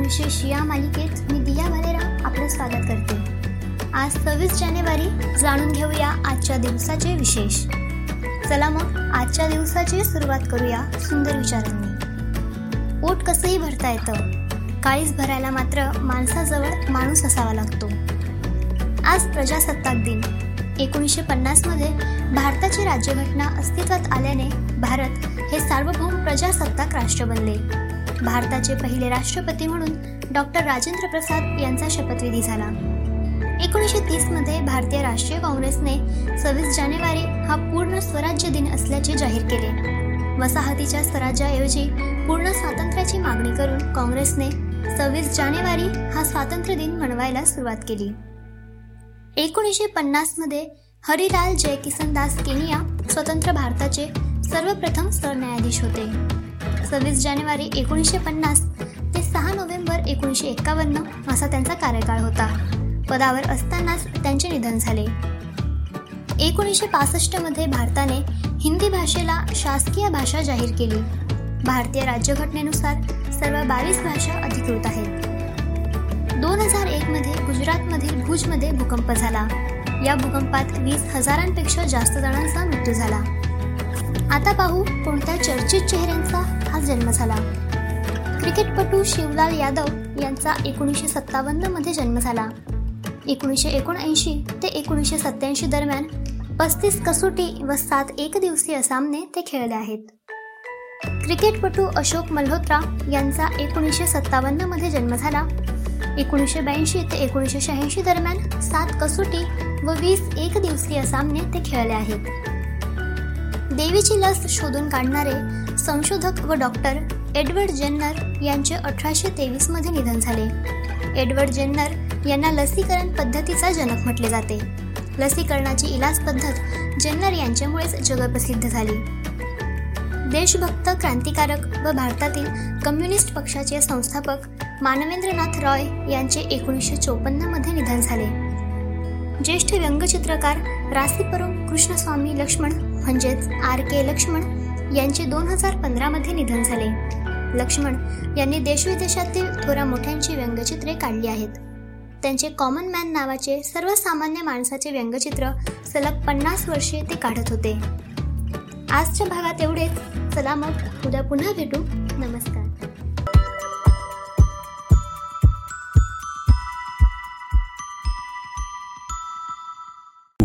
विशेष या मालिकेत मी दिया भालेरा आपलं स्वागत करते. आज सव्वीस जानेवारी जाणून घेऊया आजच्या दिवसाचे विशेष. चला मग आजच्या दिवसाची सुरुवात करूया सुंदर विचारांनी. पोट कसंही भरता येतं. काळीच भरायला मात्र माणसाजवळ माणूस असावा लागतो. आज प्रजासत्ताक दिन. एकोणीसशे पन्नासमध्ये भारताची राज्यघटना अस्तित्वात आल्याने भारत हे सार्वभौम प्रजासत्ताक राष्ट्र बनले. भारताचे पहिले राष्ट्रपती म्हणून डॉक्टर राजेंद्र प्रसाद यांचा शपथविधी झाला. एकोणीसशे तीसमध्ये भारतीय राष्ट्रीय काँग्रेसने सव्वीस जानेवारी हा पूर्ण स्वराज्य दिन असल्याचे जाहीर केले. वसाहतीच्या स्वराज्याऐवजी पूर्ण स्वातंत्र्याची मागणी करून काँग्रेसने सव्वीस जानेवारी हा स्वातंत्र्य दिन मनवायला सुरुवात केली. एकोणीसशे पन्नासमध्ये हरिलाल जयकिसन दास केनिया स्वतंत्र भारताचे सर्वप्रथम सरन्यायाधीश होते. सव्वीस जानेवारी एकोणीसशे पन्नास ते सहा नोव्हेंबर एकोणीसशे एक्कावन्न असा त्यांचा कार्यकाळ होता. पदावर असतानाच त्यांचे निधन झाले. एकोणीसशे पासष्टमध्ये भारताने हिंदी भाषेला शासकीय भाषा जाहीर केली. भारतीय राज्यघटनेनुसार सर्व बावीस भाषा अधिकृत आहेत. दोन हजार एकमध्ये गुजरातमधील भुजमध्ये भूकंप झाला. या भूकंपात वीस हजारांपेक्षा जास्त जणांचा मृत्यू झाला. आता पाहू कोणत्या चर्चित चेहऱ्यांचा हा जन्म झाला. क्रिकेटपटू शिवलाल यादव यांचा एकोणीसशे सत्तावन्नमध्ये जन्म झाला. एकोणीसशे एकोणऐंशी ते एकोणीसशे सत्याऐंशी दरम्यान पस्तीस कसोटी व सात एकदिवसीय सामने ते खेळले आहेत. क्रिकेटपटू अशोक मल्होत्रा यांचा एकोणीसशे सत्तावन्नमध्ये जन्म झाला. एकोणीसशे ब्याऐंशी ते एकोणीसशे शहाऐंशी दरम्यान सात कसोटी व वीस एकदिवसीय सामने ते खेळले आहेत. देवीची लस शोधून काढणारे संशोधक व डॉक्टर एडवर्ड जेन्नर यांचे अठराशे तेवीसमध्ये निधन झाले. एडवर्ड जेन्नर यांना लसीकरण पद्धतीचा जनक म्हटले जाते. लसीकरणाची इलाज पद्धत जेन्नर यांच्यामुळेच जगप्रसिद्ध झाली. देशभक्त क्रांतिकारक व भारतातील कम्युनिस्ट पक्षाचे संस्थापक मानवेंद्रनाथ रॉय यांचे एकोणीसशे चोपन्नमध्ये निधन झाले. ज्येष्ठ व्यंगचित्रकार रासीपरुम कृष्णस्वामी लक्ष्मण म्हणजेच आर के लक्ष्मण यांचे दोन हजार पंधरामध्ये निधन झाले. लक्ष्मण यांनी देशविदेशातील थोड्या मोठ्यांची व्यंगचित्रे काढली आहेत. त्यांचे कॉमन मॅन नावाचे सर्वसामान्य माणसाचे व्यंगचित्र सलग पन्नास वर्षे ते काढत होते. आजच्या भागात एवढेच. चला मग उद्या पुन्हा भेटू. नमस्कार.